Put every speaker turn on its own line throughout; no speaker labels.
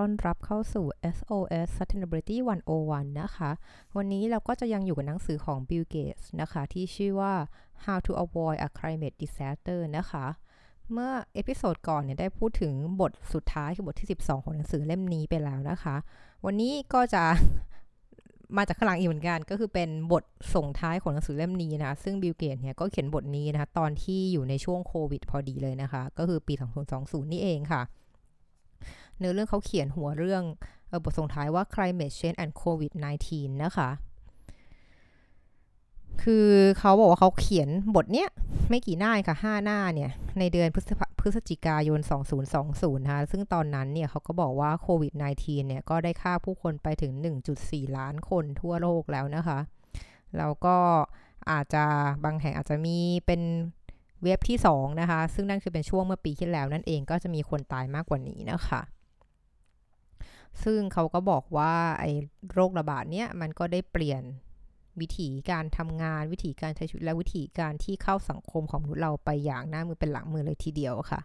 ต้อนรับเข้าสู่ SOS Sustainability 101 นะคะ วันนี้เราก็จะยังอยู่กับหนังสือของ Bill Gates นะคะ ที่ชื่อว่า How to Avoid a Climate Disaster นะคะ เมื่อ episode ก่อนเนี่ยได้พูดถึงบทสุดท้ายคือบทที่ 12 ของหนังสือเล่มนี้ไปแล้วนะคะ วันนี้ก็จะมาจากข้างหลังอีกเหมือนกัน ก็คือเป็นบทส่งท้ายของหนังสือเล่มนี้นะคะซึ่ง Bill Gates เนี่ยก็เขียนบทนี้นะคะตอนที่อยู่ในช่วงโควิดพอดีเลยนะคะ ก็คือปี 2020 นี่เองค่ะ เนื้อเรื่องเขาเขียนหัวเรื่องออบทส่งท้ายว่า climate change and covid 19นะคะ คือเขาบอกว่าเขาเขียนบทเนี้ย ไม่กี่หน้าค่ะ 5 หน้าเนี่ย ในเดือนพฤษภพฤศจิกายน 2020นะคะซึ่งตอนนั้นเนี่ยเขาก็บอกว่าโควิด -19 เนี่ย ก็ได้ฆ่าผู้คนไปถึง 1.4 ล้านคนทั่วโลกแล้วนะคะ แล้วก็อาจจะบางแห่งอาจจะมีเป็นเว็บที่ 2 นะคะ ซึ่งนั่นคือเป็นช่วงเมื่อปีที่แล้วนั่นเองก็จะมีคนตายมากกว่านี้นะคะ ซึ่งเขาก็บอกว่าไอ้โรคระบาดเนี้ยมันก็ได้เปลี่ยนวิธีการทำงานวิธีการใช้ชีวิตและวิธีการที่เข้าสังคมของมนุษย์เราไปอย่างหน้ามือเป็นหลังมือเลยทีเดียวค่ะ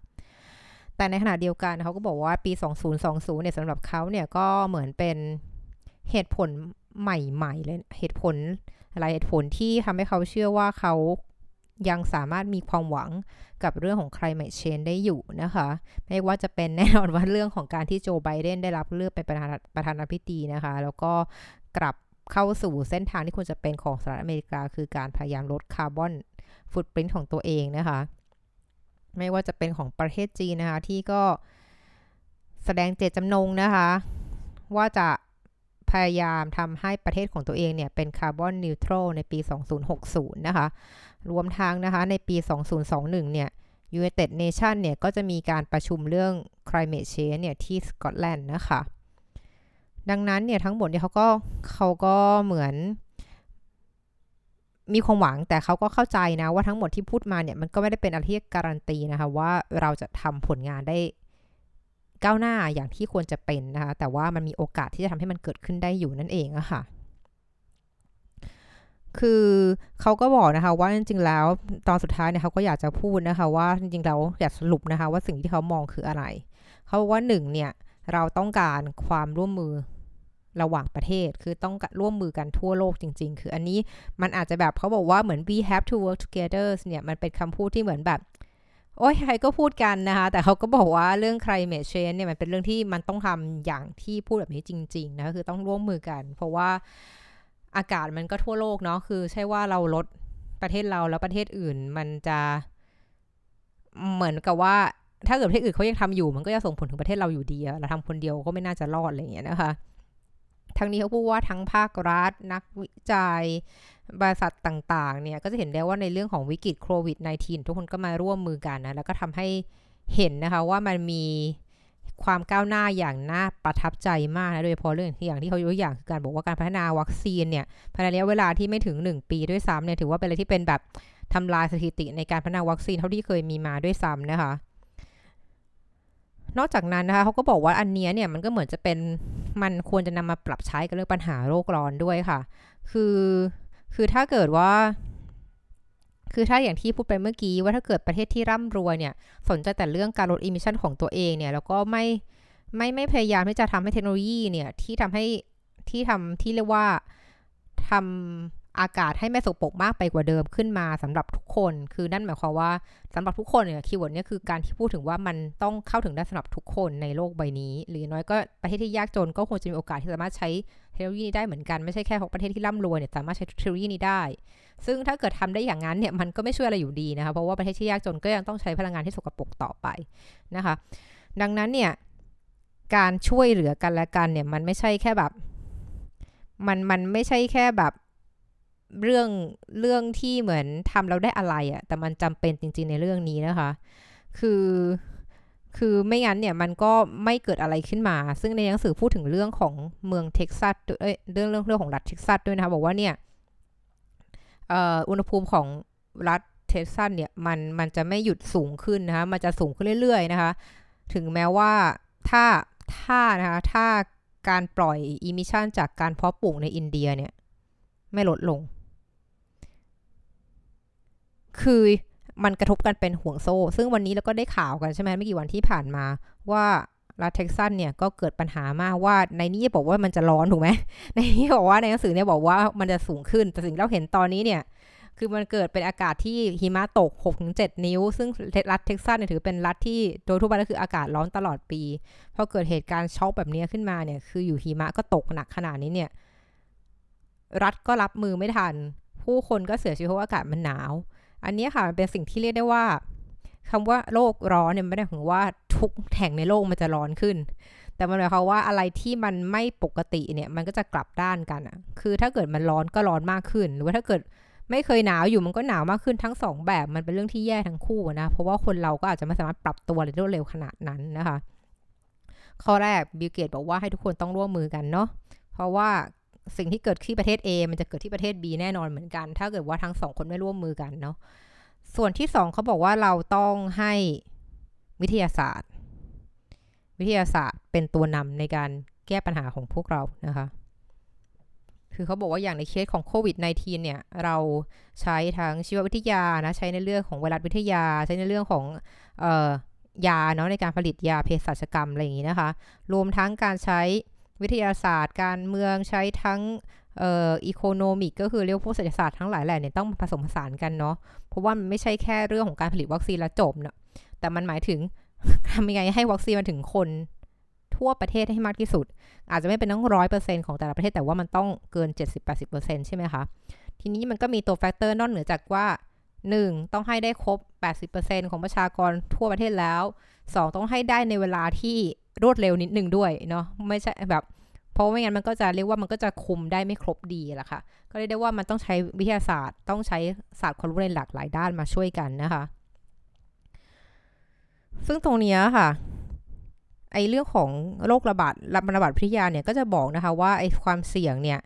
แต่ในขณะเดียวกันเขาก็บอกว่าปี 2020 เนี่ยสำหรับเขาเนี่ยก็เหมือนเป็นเหตุผลใหม่ๆเลยเหตุผลหลายเหตุผลที่ทำให้เขาเชื่อว่าเขา ยังสามารถมีความหวังกับเรื่องของ climate change ได้อยู่นะคะ ไม่ว่าจะเป็นแน่นอนว่าเรื่องของการที่โจไบเดนได้รับเลือกเป็นประธานประธานาธิบดีนะคะ แล้วก็กลับเข้าสู่เส้นทางที่ควรจะเป็นของสหรัฐอเมริกา คือการพยายามลดคาร์บอนฟุตปรินต์ของตัวเองนะคะ ไม่ว่าจะเป็นของประเทศจีนนะคะ ที่ก็แสดงเจตจำนงนะคะ ว่าจะ พยายามทำให้ประเทศของตัวเองเนี่ยเป็นคาร์บอนนิวทรัลในปี 2060 นะคะ รวมทางนะคะในปี 2021 เนี่ย United Nation เนี่ยก็จะมีการประชุมเรื่อง climate change เนี่ยที่สกอตแลนด์นะคะ ดังนั้นเนี่ยทั้งหมดเนี่ยเขาก็เขาก็เหมือน มีความหวังแต่เขาก็เข้าใจนะว่าทั้งหมดที่พูดมาเนี่ยมันก็ไม่ได้เป็นอะไรที่การันตีนะคะว่าเราจะทำผลงานได้ ก้าวหน้าอย่างที่ควรจะเป็นนะคะ แต่ว่ามันมีโอกาสที่จะทำให้มันเกิดขึ้นได้อยู่นั่นเองอะค่ะ คือเขาก็บอกนะคะว่าจริงๆแล้วตอนสุดท้ายเนี่ยเขาก็อยากจะพูดนะคะ ว่าจริงๆแล้วอยากสรุปนะคะ ว่าสิ่งที่เขามองคืออะไร เขาบอกว่าหนึ่งเนี่ยเราต้องการความร่วมมือระหว่างประเทศ คือต้องร่วมมือกันทั่วโลกจริง ๆ คืออันนี้มันอาจจะแบบเขาบอกว่าเหมือน we have to work together เนี่ย มันเป็นคำพูดที่เหมือนแบบ โอ้ยใครก็พูดกันนะคะ แต่เขาก็บอกว่าเรื่อง climate change เนี่ยมันเป็นเรื่องที่มันต้องทำอย่างที่พูดแบบนี้จริง ๆ นะคือต้องร่วมมือกัน เพราะว่าอากาศมันก็ทั่วโลกเนาะคือใช่ว่าเราลดประเทศเราแล้วประเทศอื่นมันจะเหมือนกับว่าถ้าเกิดประเทศอื่นเขายังทำอยู่มันก็จะส่งผลถึงประเทศเราอยู่ดีเราทำคนเดียวก็ไม่น่าจะรอดอะไรอย่างเงี้ยนะคะทั้งนี้เขาพูดว่าทั้งภาครัฐนักวิจัย บริษัทต่างๆ เนี่ย ก็จะเห็นได้ว่าในเรื่องของวิกฤตโควิด -19 ทุกคนก็มาร่วมมือกันนะ แล้วก็ทำให้เห็นนะคะว่ามันมีความก้าวหน้าอย่างน่าประทับใจมากนะ โดยเฉพาะเรื่องอย่างที่เขายกอย่างคือการบอกว่าการพัฒนาวัคซีนเนี่ยภายในระยะเวลาที่ไม่ถึง 1 ปีด้วยซ้ำเนี่ยถือว่าเป็นอะไรที่เป็นแบบทำลายสถิติในการพัฒนาวัคซีนเท่าที่เคยมีมาด้วยซ้ำนะคะ นอกจากนั้นนะคะเขาก็บอกว่าอันนี้เนี่ยมันก็เหมือนจะเป็นมันควรจะนำมาปรับใช้กับเรื่องปัญหาโลกร้อนด้วยค่ะ คือ คือถ้าเกิดว่า คือถ้าอย่างที่พูดไปเมื่อกี้ว่าถ้าเกิดประเทศที่ร่ำรวยเนี่ย สนใจแต่เรื่องการลด emission ของตัวเองเนี่ย แล้วก็ไม่ไม่ไม่พยายามที่จะทำให้เทคโนโลยีเนี่ย ที่ทำให้ที่ทำที่เรียกว่าทำอากาศให้ไม่สกปรกมากไปกว่าเดิมขึ้นมาสำหรับทุกคน คือนั่นหมายความว่าสำหรับทุกคนเนี่ย keyword เนี่ยคือการที่พูดถึงว่ามันต้องเข้าถึงได้สำหรับทุกคนในโลกใบนี้ หรือน้อยก็ประเทศที่ยากจนก็ควรจะมีโอกาสที่สามารถใช้ เทคโนโลยีนี้ได้เหมือนกันไม่ใช่แค่ของประเทศที่ร่ำรวยเนี่ยสามารถใช้เทคโนโลยีนี้ได้ ซึ่งถ้าเกิดทำได้อย่างนั้นเนี่ยมันก็ไม่ช่วยอะไรอยู่ดีนะคะเพราะว่าประเทศที่ยากจนก็ยังต้องใช้พลังงานที่สกปรกต่อไปนะคะ ดังนั้นเนี่ยการช่วยเหลือกันและกันเนี่ยมันไม่ใช่แค่แบบมันมันไม่ใช่แค่แบบเรื่องเรื่องที่เหมือนทำแล้วได้อะไรอะแต่มันจำเป็นจริงๆในเรื่องนี้นะคะ คือ คือไม่งั้นเนี่ยมันก็ไม่เกิดอะไรขึ้นมา ซึ่งในหนังสือพูดถึงเรื่องของเมืองเท็กซัสเรื่องเรื่องเรื่องของรัฐเท็กซัสด้วยนะคะบอกว่าเนี่ยอุณหภูมิของรัฐเท็กซัสเนี่ยมันมันจะไม่หยุดสูงขึ้นนะคะมันจะสูงขึ้นเรื่อยๆนะคะ ถึงแม้ว่าถ้าถ้านะคะถ้าการปล่อย emission จากการเพาะปลูกในอินเดียเนี่ย ไม่ลดลง คือ มันกระทบกันเป็นห่วงโซ่ ซึ่งวันนี้เราก็ได้ข่าวกันใช่ไหมไม่กี่วันที่ผ่านมาว่ารัฐเท็กซัสเนี่ยก็เกิดปัญหามากว่าในนี้บอกว่ามันจะร้อนถูกไหมในนี้บอกว่าในหนังสือเนี่ยบอกว่ามันจะสูงขึ้น แต่สิ่งที่เราเห็นตอนนี้เนี่ยคือมันเกิดเป็นอากาศที่หิมะตก 6-7 นิ้ว ซึ่งรัฐเท็กซัสเนี่ยถือเป็นรัฐที่โดยทั่วไปก็คืออากาศร้อนตลอดปี พอเกิดเหตุการณ์ช็อกแบบนี้ขึ้นมาเนี่ย คืออยู่ๆ หิมะก็ตกหนักขนาดนี้เนี่ย รัฐก็รับมือไม่ทัน ผู้คนก็เสียชีวิตเพราะอากาศมันหนาว อันนี้ค่ะมันเป็นสิ่งที่เรียกได้ว่าคำว่าโลกร้อนเนี่ยไม่ได้ถึงว่าทุกแห่งในโลกมันจะร้อนขึ้น แต่มันหมายความว่าอะไรที่มันไม่ปกติเนี่ยมันก็จะกลับด้านกันอะคือถ้าเกิดมันร้อนก็ร้อนมากขึ้น หรือว่าถ้าเกิดไม่เคยหนาวอยู่มันก็หนาวมากขึ้นทั้งสองแบบมันเป็นเรื่องที่แย่ทั้งคู่นะ เพราะว่าคนเราก็อาจจะไม่สามารถปรับตัวได้รวดเร็วขนาดนั้นนะคะ ข้อแรกบิลเกตบอกว่าให้ทุกคนต้องร่วมมือกันเนาะเพราะว่า สิ่งที่เกิดที่ประเทศ A มันจะเกิดที่ประเทศ B แน่นอนเหมือนกัน ถ้าเกิดว่าทั้งสองคนไม่ร่วมมือกันเนาะส่วนที่สองเขาบอกว่าเราต้องให้วิทยาศาสตร์ วิทยาศาสตร์เป็นตัวนำในการแก้ปัญหาของพวกเรานะคะ คือเขาบอกว่าอย่างในเคสของโควิด -19 เนี่ย เราใช้ทั้งชีววิทยานะ ใช้ในเรื่องของไวรัสวิทยา ใช้ในเรื่องของออยาเนาะในการผลิตยาเภสัชกรรมอะไรอย่างนี้นะคะ รวมทั้งการใช้ วิทยาศาสตร์การเมืองใช้ทั้งเอ่อ economic ก็คือเรียกพวกเศรษฐศาสตร์ทั้งหลายแหล่เนี่ยต้องผสมผสานกันเนาะเพราะว่ามันไม่ใช่แค่เรื่องของการผลิตวัคซีนแล้วจบเนาะแต่มันหมายถึงทำยังไงให้วัคซีนมันถึงคนทั่วประเทศให้มากที่สุด อาจจะไม่เป็นต้องร้อยเปอร์เซ็นของแต่ละประเทศแต่ว่ามันต้องเกิน 70-80%ใช่ไหมคะ ทีนี้มันก็มีตัว factor นอกเหนือจากว่า 1. ต้องให้ได้ครบ 80%ของประชากรทั่วประเทศแล้ว 2. ต้องให้ได้ในเวลาที่ รวดเร็วนิดนึงด้วยเนาะไม่ใช่แบบ เพราะไม่งั้นมันก็จะเรียกว่ามันก็จะคุมได้ไม่ครบดีแหละค่ะ ก็เรียกได้ว่ามันต้องใช้วิทยาศาสตร์ ต้องใช้ศาสตร์ความรู้ในหลากหลายด้านมาช่วยกันนะคะ ซึ่งตรงนี้ค่ะไอเรื่องของโรคระบาดระบาดพิทยาเนี่ยก็จะบอกนะคะว่าไอความเสี่ยงเนี่ย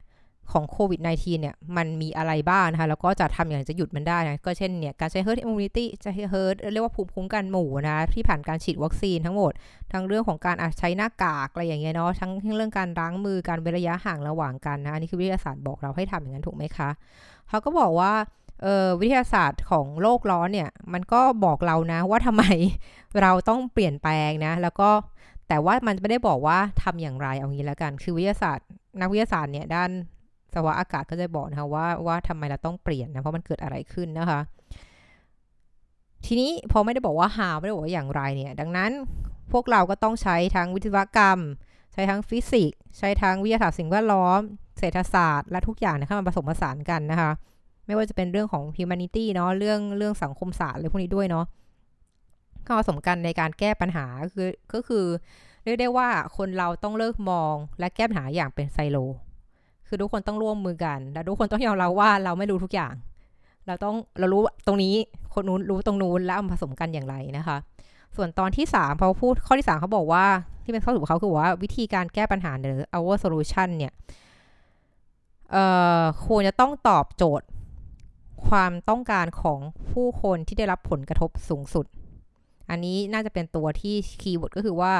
ของโควิด -19 เนี่ยมันมีอะไรบ้างนะคะแล้วก็จะทำอย่างจะหยุดมันได้นะก็เช่นเนี่ยการใช้ herd immunity จะให้ herd เรียกว่าภูมิคุ้มกันหมู่นะที่ผ่านการฉีดวัคซีนทั้งหมด ทั้งเรื่องของการใช้หน้ากากอะไรอย่างเงี้ยเนาะทั้งเรื่องการล้างมือการเว้นระยะห่างระหว่างกันนะนี่คือวิทยาศาสตร์บอกเราให้ทำอย่างนั้นถูกไหมคะเขาก็บอกว่าวิทยาศาสตร์ของโลกร้อนเนี่ยมันก็บอกเรานะว่าทำไมเราต้องเปลี่ยนแปลงนะแล้วก็แต่ว่ามันไม่ได้บอกว่าทำอย่างไรเอางี้แล้วกัน คือวิทยาศาสตร์นักวิทยาศาสตร์เนี่ยด้าน สภาวะอากาศก็จะบอกนะคะว่าว่าทำไมเราต้องเปลี่ยนนะเพราะมันเกิดอะไรขึ้นนะคะ ทีนี้พอไม่ได้บอกว่าหาไม่ได้บอกว่าอย่างไรเนี่ย ดังนั้นพวกเราก็ต้องใช้ทั้งวิทยากรรม ใช้ทั้งฟิสิกส์ใช้ทั้งวิทยาศาสตร์สิ่งแวดล้อม เศรษฐศาสตร์และทุกอย่างนะคะมาผสมผสานกันนะคะ ไม่ว่าจะเป็นเรื่องของ humanity เนาะเรื่องเรื่องสังคมศาสตร์อะไรพวกนี้ด้วยเนาะก็ผสมกันในการแก้ปัญหาคือก็คือเรียกได้ว่าคนเราต้องเลิกมองและแก้ปัญหาอย่างเป็นไซโล คือทุกคนต้องร่วมมือกัน และทุกคนต้องยอมรับว่าเราไม่รู้ทุกอย่าง เราต้องเรารู้ตรงนี้คนนู้นรู้ตรงนู้นแล้วมาผสมกันอย่างไรนะคะ ส่วนตอนที่3พอพูดข้อที่3เขาบอกว่าที่เป็นข้อสรุปเขาคือว่าวิธีการแก้ปัญหาหรือ our solution เนี่ยควรจะต้องตอบโจทย์ ความต้องการของผู้คนที่ได้รับผลกระทบสูงสุด อันนี้น่าจะเป็นตัวที่ keyword ก็คือว่า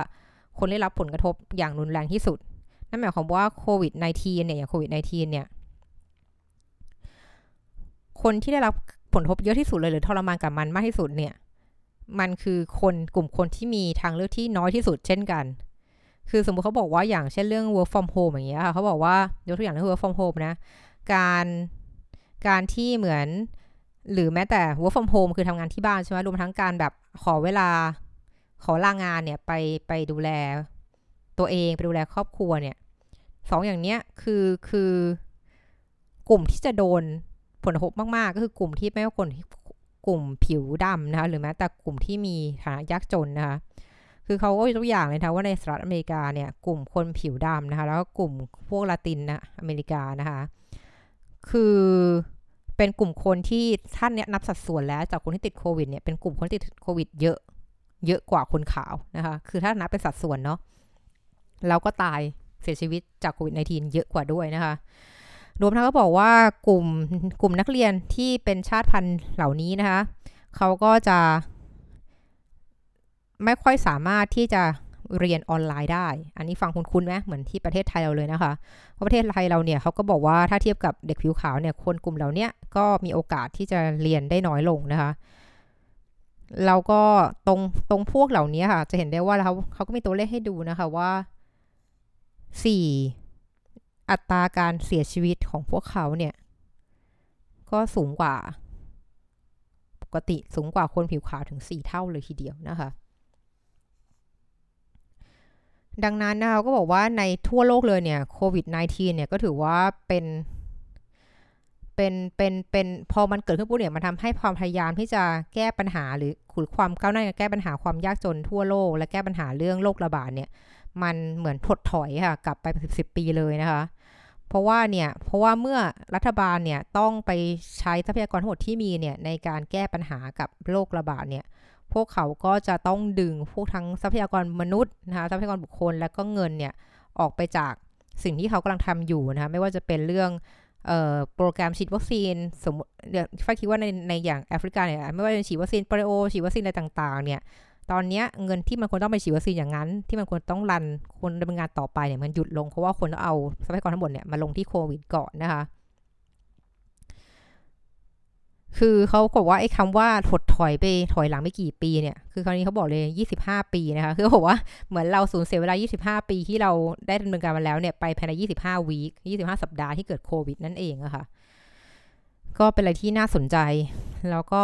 คนได้รับผลกระทบอย่างรุนแรงที่สุด นั่นหมายความว่าโควิด -19 เนี่ยอย่างโควิด -19 เนี่ย คนที่ได้รับผลกระทบเยอะที่สุดเลยหรือทรมานกับมันมากที่สุดเนี่ย มันคือคนกลุ่มคนที่มีทางเลือกที่น้อยที่สุดเช่นกัน คือสมมติเขาบอกว่าอย่างเช่นเรื่อง work from home อย่างเงี้ยค่ะเขาบอกว่ายกตัวอย่างเรื่อง work from home นะ การการที่เหมือนหรือแม้แต่ work from home คือทำงานที่บ้านใช่ไหมรวมทั้งการแบบขอเวลาขอลางานเนี่ยไปไปดูแลตัวเองไปดูแลครอบครัวเนี่ย สองอย่างเนี้ยคือคือกลุ่มที่จะโดนผลกระทบมาก ๆ ก็คือกลุ่มที่ไม่ว่าคนกลุ่มผิวดำนะคะหรือแม้แต่กลุ่มที่มีฐานะยากจนนะคะคือเขาก็ยกตัวอย่างเลยนะว่าในสหรัฐอเมริกาเนี่ยกลุ่มคนผิวดำนะคะแล้วก็กลุ่มพวกลาตินนะอเมริกานะคะคือเป็นกลุ่มคนที่ท่านเนี่ยนับสัดส่วนแล้วจากคนที่ติดโควิดเนี่ยเป็นกลุ่มคนที่ติดโควิดเยอะเยอะกว่าคนขาวนะคะคือถ้านับเป็นสัดส่วนเนาะแล้วก็ตาย เสียชีวิตจากโควิด -19 เยอะกว่าด้วยนะคะ รวมทั้งก็บอกว่ากลุ่มกลุ่มนักเรียนที่เป็นชาติพันธุ์เหล่านี้นะคะ เขาก็จะ ไม่ค่อยสามารถที่จะเรียนออนไลน์ได้ อันนี้ฟังคุ้นๆไหมเหมือนที่ประเทศไทยเราเลยนะคะ เพราะประเทศไทยเราเนี่ยเขาก็บอกว่าถ้าเทียบกับเด็กผิวขาวเนี่ย คนกลุ่มเหล่านี้ก็มีโอกาสที่จะเรียนได้น้อยลงนะคะ เราก็ตรงตรงพวกเหล่านี้ค่ะ จะเห็นได้ว่าเขาเขาก็มีตัวเลขให้ดูนะคะว่า สี่อัตราการเสียชีวิตของพวกเขาเนี่ย ก็สูงกว่า ปกติสูงกว่าคนผิวขาวถึง 4 เท่าเลยทีเดียวนะคะ ดังนั้นนะคะก็บอกว่าในทั่วโลกเลยเนี่ยโควิด -19 เนี่ยก็ถือว่าเป็นเป็นเป็นเป็นพอมันเกิดขึ้นปุ๊บเนี่ยมันทำให้ความพยายามที่จะแก้ปัญหาหรือขุดความก้าวหน้าแก้ปัญหาความยากจนทั่วโลก และแก้ปัญหาเรื่องโรคระบาดเนี่ย มันเหมือนถดถอยค่ะ กลับไปเป็นสิบสิบปีเลยนะคะ เพราะว่าเนี่ย เพราะว่าเมื่อรัฐบาลเนี่ยต้องไปใช้ทรัพยากรทั้งหมดที่มีเนี่ยในการแก้ปัญหากับโรคระบาดเนี่ย พวกเขาก็จะต้องดึงพวกทั้งทรัพยากรมนุษย์นะคะทรัพยากรบุคคลและก็เงินเนี่ยออกไปจากสิ่งที่เขากำลังทำอยู่นะคะไม่ว่าจะเป็นเรื่องโปรแกรมฉีดวัคซีนสมมติเดี๋ยวฟ้าคิดว่าในในอย่างแอฟริกาเนี่ยไม่ว่าจะฉีดวัคซีนโปลิโอฉีดวัคซีนอะไรต่าง ๆ เนี่ย ตอนนี้เงินที่มันควรต้องไปฉีดวัคซีนอย่างนั้น ที่มันควรต้องรันคนดำเนินงานต่อไปเนี่ยมันหยุดลงเพราะว่าคนต้องเอาทรัพยากรทั้งหมดเนี่ยมาลงที่โควิดก่อนนะคะ คือเขาบอกว่าไอ้คำว่าถดถอยไปถอยหลังไม่กี่ปีเนี่ย คือคราวนี้เขาบอกเลย 25 ปีนะคะ คือเขาบอกว่าเหมือนเราสูญเสียเวลา 25 ปีที่เราได้ดำเนินการมาแล้วเนี่ยไปภายใน 25 วีค 25 สัปดาห์ที่เกิดโควิดนั่นเองอะคะ่ะ ก็เป็นอะไรที่น่าสนใจ แล้วก็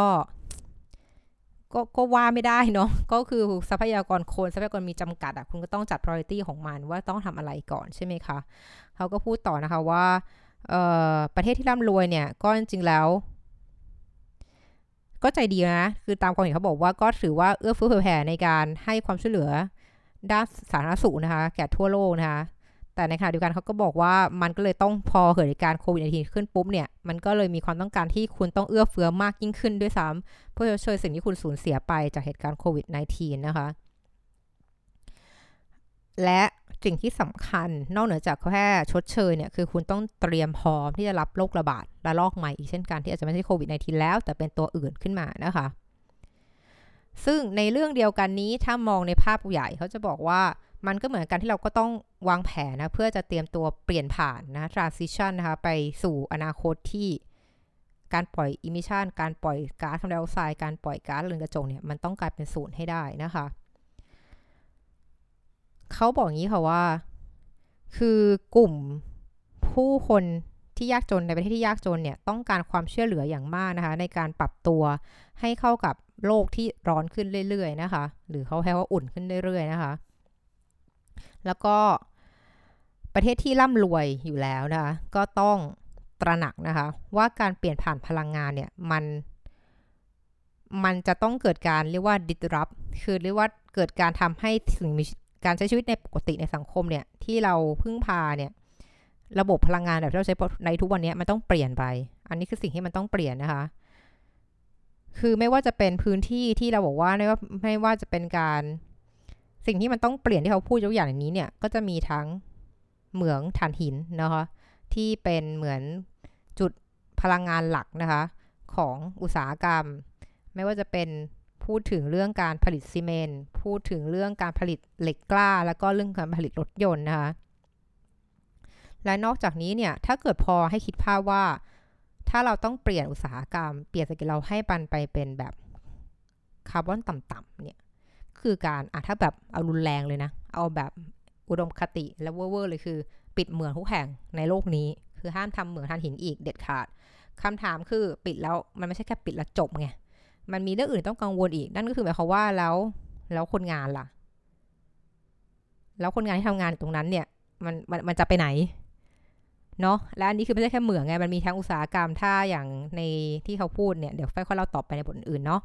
ก็ก็ว่าไม่ได้เนาะก็คือทรัพยากรคนทรัพยากรมีจำกัดอะคุณก็ต้องจัด priority ของมันว่าต้องทำอะไรก่อนใช่ไหมคะเขาก็พูดต่อนะคะว่าประเทศที่ร่ำรวยเนี่ยก็จริงๆแล้ว ก็ใจดีนะ คือตามความเห็นเขาบอกว่าก็ถือว่าเอื้อเฟื้อเผื่อแผ่ในการให้ความช่วยเหลือด้านสาธารณสุขนะคะ แก่ทั่วโลกนะคะ แต่ในขณะเดียวกันเขาก็บอกว่ามันก็เลยต้องพอเกิดเหตุการณ์โควิด -19 ขึ้นปุ๊บเนี่ยมันก็เลยมีความต้องการที่คุณต้องเอื้อเฟื้อมากยิ่งขึ้นด้วยซ้ำเพื่อช่วยสิ่งที่คุณสูญเสียไปจากเหตุการณ์โควิด -19 นะคะ และสิ่งที่สำคัญนอกเหนือจากแค่ชดเชยเนี่ยคือคุณต้องเตรียมพร้อมที่จะรับโรคระบาดระลอกใหม่อีกเช่นกันที่อาจจะไม่ใช่โควิด -19 แล้ว แต่เป็นตัวอื่นขึ้นมานะคะ ซึ่งในเรื่องเดียวกันนี้ถ้ามองในภาพใหญ่เขาจะบอกว่า มันก็เหมือนกันที่เราก็ต้องวางแผนนะ เพื่อจะเตรียมตัวเปลี่ยนผ่านนะ transition นะคะ ไปสู่อนาคตที่การปล่อย emission การปล่อยก๊าซคาร์บอนไดออกไซด์การปล่อยก๊าซเรือนกระจกเนี่ย มันต้องกลายเป็นศูนย์ให้ได้นะคะ เขาบอกงี้ค่ะว่า คือกลุ่มผู้คนที่ยากจนในประเทศที่ยากจนเนี่ยต้องการความช่วยเหลืออย่างมากนะคะ ในการปรับตัวให้เข้ากับโลกที่ร้อนขึ้นเรื่อยๆนะคะ หรือเขาแค่ว่าอุ่นขึ้นเรื่อยๆนะคะ แล้วก็ประเทศที่ร่ำรวยอยู่แล้วนะคะก็ต้องตระหนักนะคะว่าการเปลี่ยนผ่านพลังงานเนี่ยมันมันจะต้องเกิดการเรียกว่า disrupt คือเรียกว่าเกิดการทำให้สิ่งมีการใช้ชีวิตในปกติในสังคมเนี่ยที่เราพึ่งพาเนี่ยระบบพลังงานแบบที่เราใช้ในทุกวันนี้มันต้องเปลี่ยนไป อันนี้คือสิ่งที่มันต้องเปลี่ยนนะคะ คือไม่ว่าจะเป็นพื้นที่ที่เราบอกว่าไม่ว่าไม่ว่าจะเป็นการ สิ่งที่มันต้องเปลี่ยนที่เขาพูดยกอย่างนี้เนี่ย ก็จะมีทั้งเหมืองถ่านหินนะคะที่เป็นเหมือนจุดพลังงานหลักนะคะ ของอุตสาหกรรม ไม่ว่าจะเป็นพูดถึงเรื่องการผลิตซีเมนต์พูดถึงเรื่องการผลิตเหล็กกล้า แล้วก็เรื่องการผลิตรถยนต์นะคะและนอกจากนี้เนี่ย ถ้าเกิดพอให้คิดภาพว่า ถ้าเราต้องเปลี่ยนอุตสาหกรรม เปลี่ยน skill เราให้ผันไปเป็นแบบคาร์บอนต่ำๆเนี่ย คือการอะถ้าแบบเอารุนแรงเลยนะ เอาแบบอุดมคติและเวอร์เลยคือ ปิดเหมืองทุกแห่งในโลกนี้ คือห้ามทำเหมืองถ่านหินอีกเด็ดขาดคำถามคือปิดแล้วมันไม่ใช่แค่ปิดแล้วจบไงมันมีเรื่องอื่นต้องกังวลอีก นั่นก็คือหมายความว่าแล้วแล้วคนงานล่ะ แล้วคนงานที่ทำงานตรงนั้นเนี่ยมันมันมันจะไปไหนเนาะและอันนี้คือไม่ใช่แค่เหมืองไงมันมีทั้งอุตสาหกรรมถ้าอย่างในที่เขาพูดเนี่ยเดี๋ยวค่อยๆเล่าต่อไปในบทอื่นเนาะ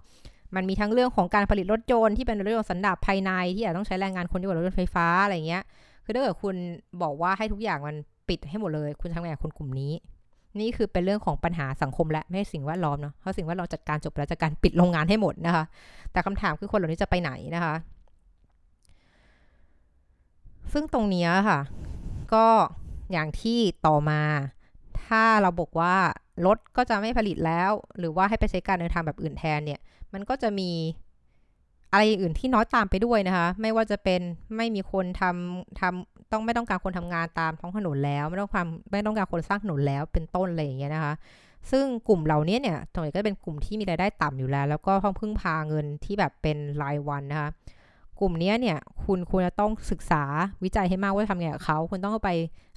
มันมีทั้งเรื่องของการผลิตรถยนต์ที่เป็นรถยนต์สันดาปภายในที่อาจต้องใช้แรงงานคนที่กว่ารถยนต์ไฟฟ้าอะไรเงี้ย คือถ้าเกิดคุณบอกว่าให้ทุกอย่างมันปิดให้หมดเลย คุณทำงานคนกลุ่มนี้ นี่คือเป็นเรื่องของปัญหาสังคมและไม่ใช่สิ่งแวดล้อมเนาะเพราะสิ่งแวดล้อมจัดการจบแล้วจากการปิดโรงงานให้หมดนะคะ แต่คำถามคือคนเหล่านี้จะไปไหนนะคะ ซึ่งตรงนี้ค่ะ ก็อย่างที่ต่อมา ถ้าเราบอกว่ารถก็จะไม่ผลิตแล้ว หรือว่าให้ไปใช้การเดินทางแบบอื่นแทนเนี่ย มันก็จะมีอะไรอื่นที่น้อยตามไปด้วยนะคะ ไม่ว่าจะเป็นไม่มีคนทำทำต้องไม่ต้องการคนทำงานตามท้องถนนแล้ว ไม่ต้องความไม่ต้องการคนสร้างถนนแล้วเป็นต้นอะไรอย่างเงี้ยนะคะ ซึ่งกลุ่มเหล่านี้เนี่ยตรงนี้ก็เป็นกลุ่มที่มีรายได้ต่ำอยู่แล้ว แล้วก็ต้องพึ่งพาเงินที่แบบเป็นรายวันนะคะ กลุ่มนี้เนี่ยคุณควรจะต้องศึกษาวิจัยให้มากว่าทำไงกับเขา คุณต้องไป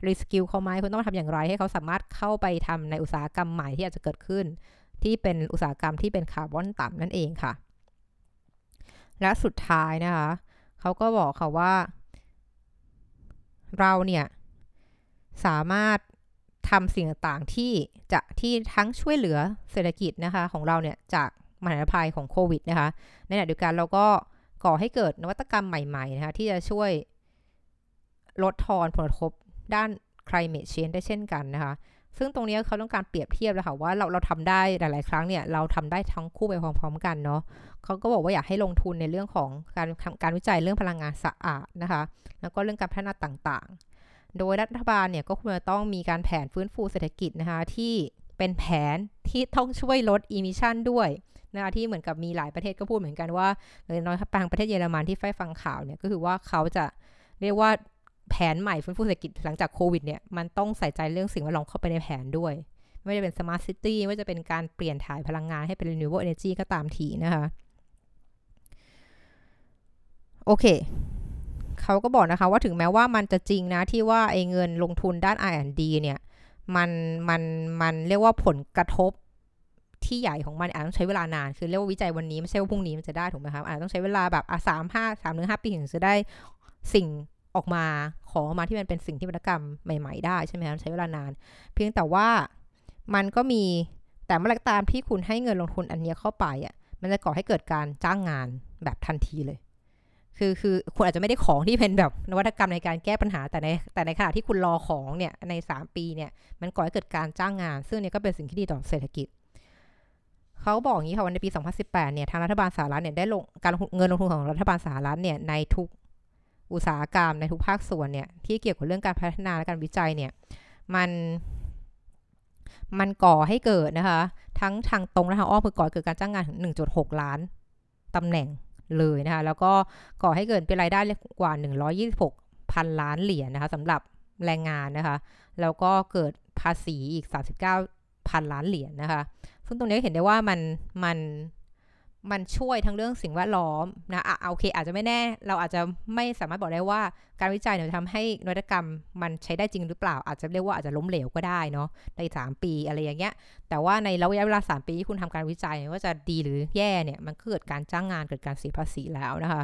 reskill เขาไหมคุณต้องทำอย่างไร ให้เขาสามารถเข้าไปทำในอุตสาหกรรมใหม่ที่อาจจะเกิดขึ้น ที่เป็นอุตสาหกรรมที่เป็นคาร์บอนต่ำนั่นเองค่ะ และสุดท้ายนะคะเขาก็บอกค่ะว่า เราเนี่ยสามารถทำสิ่งต่างๆที่จะที่ทั้งช่วยเหลือเศรษฐกิจนะคะของเราเนี่ยจากมหาภัยของโควิดนะคะในขณะเดียวกันเราก็ ก่อให้เกิดนวัตกรรมใหม่ๆนะคะที่จะช่วยลดทอนผลกระทบด้าน climate change ได้เช่นกันนะคะ ซึ่งตรงนี้เขาต้องการเปรียบเทียบเลยค่ะว่าเราเราทำได้หลาย ๆ ครั้งเนี่ยเราทำได้ทั้งคู่ไปพร้อม ๆ กันเนาะเขาก็บอกว่าอยากให้ลงทุนในเรื่องของการการวิจัยเรื่องพลังงานสะอาดนะคะ แล้วก็เรื่องการพัฒนาต่างๆ โดยรัฐบาลเนี่ยก็ควรจะต้องมีการแผนฟื้นฟูเศรษฐกิจนะคะที่ เป็นแผนที่ต้องช่วยลด emission ด้วยนะคะที่เหมือนกับมีหลายประเทศก็พูดเหมือนกันว่าอย่างน้อยบางประเทศเยอรมันที่ไฟฟังข่าวเนี่ยก็คือว่าเขาจะเรียกว่าแผนใหม่ฟื้นฟูเศรษฐกิจหลังจากโควิดเนี่ยมันต้องใส่ใจเรื่องสิ่งแวดล้อมเข้าไปในแผนด้วย ไม่ว่าจะเป็น smart city ไม่ว่าจะเป็นการเปลี่ยนถ่ายพลังงานให้เป็น renewable energy ก็ตามทีนะคะโอเค เขาก็บอกนะคะว่าถึงแม้ว่ามันจะจริงนะที่ว่าไอ้เงินลงทุนด้าน R&D เนี่ย มันมันมันเรียกว่าผลกระทบที่ใหญ่ของมันอาจต้องใช้เวลานาน คือเรียกว่าวิจัยวันนี้ไม่ใช่ว่าพรุ่งนี้มันจะได้ถูกไหมครับอาจต้องใช้เวลาแบบอะสามห้าสามถึงห้าปีถึงจะได้สิ่งออกมาของออกมาที่มันเป็นสิ่งที่วรรณกรรมใหม่ ๆ ได้ใช่ไหมครับใช้เวลานาน เพียงแต่ว่ามันก็มีแต่เมื่อไรตามที่คุณให้เงินลงทุนอันนี้เข้าไปอะมันจะก่อให้เกิดการจ้างงานแบบทันทีเลย คือคือคุณอาจจะไม่ได้ของที่เป็นแบบนวัตกรรมในการแก้ปัญหาแต่ในแต่ในขณะที่คุณรอของเนี่ยใน 3 ปีเนี่ยมันก่อให้เกิดการจ้างงาน ซึ่งเนี่ยก็เป็นสิ่งที่ดีต่อเศรษฐกิจเขาบอกอย่างนี้ค่ะวันในปี 2018 เนี่ยทางรัฐบาลสหรัฐเนี่ยได้ลงการเงินลงทุนของรัฐบาลสหรัฐเนี่ยในทุกอุตสาหกรรมในทุกภาคส่วนเนี่ยที่เกี่ยวกับเรื่องการพัฒนาและการวิจัยเนี่ยมันมันก่อให้เกิดนะคะ ทั้งทางตรงและทางอ้อมคือก่อเกิดการจ้างงานถึง 1.6 ล้านตำแหน่ง เลยนะคะ แล้วก็ก่อให้เกิดเป็นรายได้กว่า 126 พันล้านเหรียญนะคะสำหรับแรงงานนะคะ แล้วก็เกิดภาษีอีก 39 พันล้านเหรียญนนะคะ ซึ่งตรงนี้เห็นได้ว่ามันมัน มันช่วยทั้งเรื่องสิ่งแวดล้อมนะอะโอเค อาจจะไม่แน่ เราอาจจะไม่สามารถบอกได้ว่าการวิจัยเนี่ยทำให้นวัตกรรมมันใช้ได้จริงหรือเปล่า อาจจะเรียกว่าอาจจะล้มเหลวก็ได้เนาะใน 3 ปีอะไรอย่างเงี้ย แต่ว่าในระยะเวลา 3 ปีที่คุณทำการวิจัยว่าจะดีหรือแย่เนี่ยมันเกิดการจ้างงานเกิดการเสียภาษีแล้วนะคะ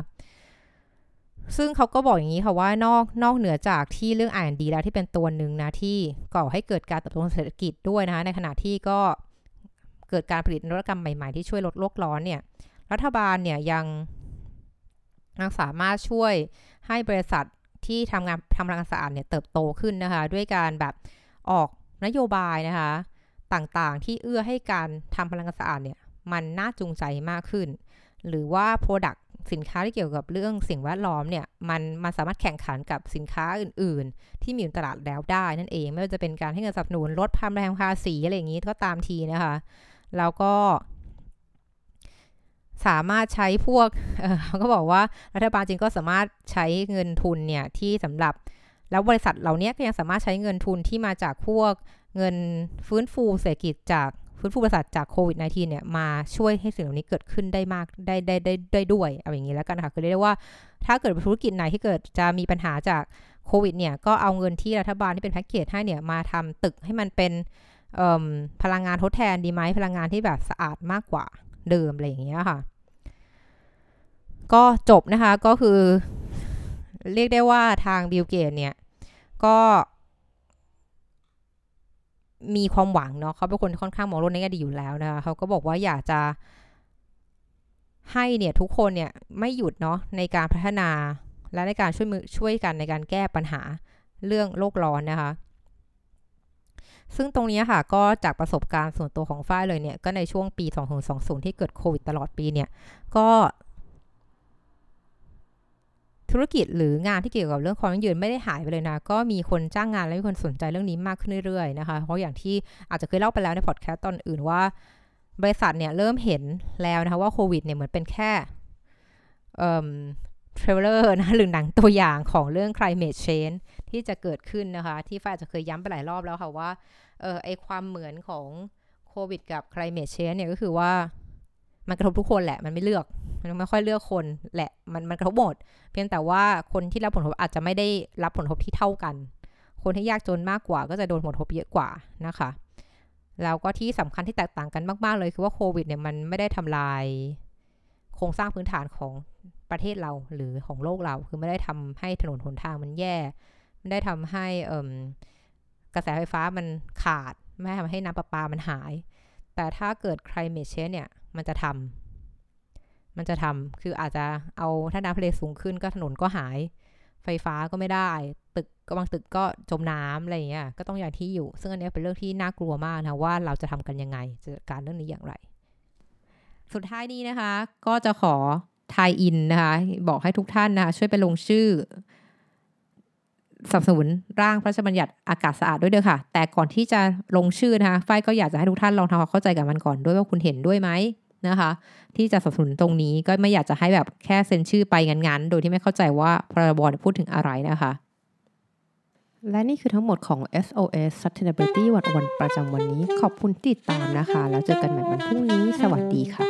ซึ่งเขาก็บอกอย่างนี้ค่ะว่านอกนอกเหนือจากที่เรื่องอ่านดีแล้วที่เป็นตัวหนึ่งนะที่ก่อให้เกิดการเติบโตทางเศรษฐกิจด้วยนะคะในขณะที่ก็ เกิดการผลิตนวัตกรรมใหม่ ๆ ที่ช่วยลดโลกร้อนเนี่ย รัฐบาลเนี่ยยังยังสามารถช่วยให้บริษัทที่ทำงานทำพลังงานสะอาดเนี่ยเติบโตขึ้นนะคะ ด้วยการแบบออกนโยบายนะคะ ต่างๆ ที่เอื้อให้การทำพลังงานสะอาดเนี่ยมันน่าจูงใจมากขึ้น หรือว่า Product สินค้าที่เกี่ยวกับเรื่องสิ่งแวดล้อมเนี่ยมันมันสามารถแข่งขันกับสินค้าอื่น ๆ ที่มีอยู่ตลาดแล้วได้นั่นเอง ไม่ว่าจะเป็นการให้เงินสนับสนุนลดภาพแรงภาษีอะไรอย่างนี้ก็ตามทีนะคะ แล้วก็ สามารถใช้พวกเขาก็บอกว่ารัฐบาลจริงก็สามารถใช้เงินทุนเนี่ยที่สำหรับแล้วบริษัทเหล่านี้ก็ยังสามารถใช้เงินทุนที่มาจากพวกเงินฟื้นฟูเศรษฐกิจจากฟื้นฟูบริษัทจากโควิด -19 เนี่ยมาช่วยให้สิ่งเหล่านี้เกิดขึ้นได้มากได้ได้ได้ได้ด้วยเอาอย่างนี้แล้วกันค่ะคือเรียกว่า ถ้าเกิดธุรกิจไหนที่เกิดจะมีปัญหาจากโควิดเนี่ยก็เอาเงินที่รัฐบาลที่เป็นแพ็กเกจให้เนี่ยมาทำตึกให้มันเป็น พลังงานทดแทนดีไหมพลังงานที่แบบสะอาดมากกว่าเดิมอะไรอย่างเงี้ยค่ะ ก็จบนะคะก็คือ เรียกได้ว่าทางบิลเกตเนี่ย ก็มีความหวังเนาะเขาเป็นคนค่อนข้างมองโลกในแง่ดีอยู่แล้วนะคะเขาก็บอกว่าอยากจะให้เนี่ยทุกคนเนี่ยไม่หยุดเนาะในการพัฒนาและในการช่วยมือช่วยกันในการแก้ปัญหาเรื่องโลกร้อนนะคะ ซึ่งตรงนี้ค่ะก็จากประสบการณ์ส่วนตัวของฝ้ายเลยเนี่ย ก็ในช่วงปี 2020 ที่เกิดโควิดตลอดปีเนี่ย ก็ธุรกิจหรืองานที่เกี่ยวกับเรื่องความยั่งยืนไม่ได้หายไปเลยนะ ก็มีคนจ้างงานและมีคนสนใจเรื่องนี้มากขึ้นเรื่อยๆนะคะ เพราะอย่างที่อาจจะเคยเล่าไปแล้วในพอดแคสต์ตอนอื่นว่า บริษัทเนี่ยเริ่มเห็นแล้วนะคะว่าโควิดเนี่ยเหมือนเป็นแค่เอ่อเทรลเลอร์นะหรือหนังตัวอย่างของเรื่อง climate change ที่จะเกิดขึ้นนะคะ ที่ฝ้ายจะเคยย้ำไปหลายรอบแล้วค่ะว่าเออไอความเหมือนของโควิดกับ climate change เนี่ยก็คือว่ามันกระทบทุกคนแหละ มันไม่เลือก มันไม่ค่อยเลือกคนแหละ มันมันกระทบหมด เพียงแต่ว่าคนที่รับผลกระทบอาจจะไม่ได้รับผลกระทบที่เท่ากัน คนที่ยากจนมากกว่าก็จะโดนผลกระทบเยอะกว่านะคะ แล้วก็ที่สำคัญที่แตกต่างกันมาก ๆ เลยคือว่าโควิดเนี่ยมันไม่ได้ทำลาย โครงสร้างพื้นฐานของประเทศเราหรือของโลกเรา คือไม่ได้ทำให้ถนนหนทางมันแย่ ไม่ได้ทำให้กระแสไฟฟ้ามันขาด ไม่ทำให้น้ำประปามันหาย แต่ถ้าเกิด climate change เนี่ย มันจะทำมันจะทำคืออาจจะเอาถ้าน้ำทะเลสูงขึ้นก็ถนนก็หาย ไฟฟ้าก็ไม่ได้ ตึกก็บางตึกก็จมน้ำอะไรอย่างเงี้ย ก็ต้องอย่างที่อยู่ ซึ่งอันนี้เป็นเรื่องที่น่ากลัวมากนะว่าเราจะทำกันยังไงจะจัดการเรื่องนี้อย่างไร สุดท้ายนี้นะคะ ก็จะขอทายอินนะคะ บอกให้ทุกท่านนะคะช่วยไปลงชื่อ สนับสนุนร่างพระราชบัญญัติอากาศสะอาดด้วยเด้อค่ะ แต่ก่อนที่จะลงชื่อนะคะฝ้ายก็อยากจะให้ทุกท่านลองทำความเข้าใจกับมันก่อนด้วยว่าคุณเห็นด้วยไหมนะคะ ที่จะสนับสนุนตรงนี้ก็ไม่อยากจะให้แบบแค่เซ็นชื่อไปงั้นๆ โดยที่ไม่เข้าใจว่าพรบพูดถึงอะไรนะคะ และนี่คือทั้งหมดของ SOS Sustainability วันวันประจำวันนี้ ขอบคุณติดตามนะคะ แล้วเจอกันใหม่วันพรุ่งนี้ สวัสดีค่ะ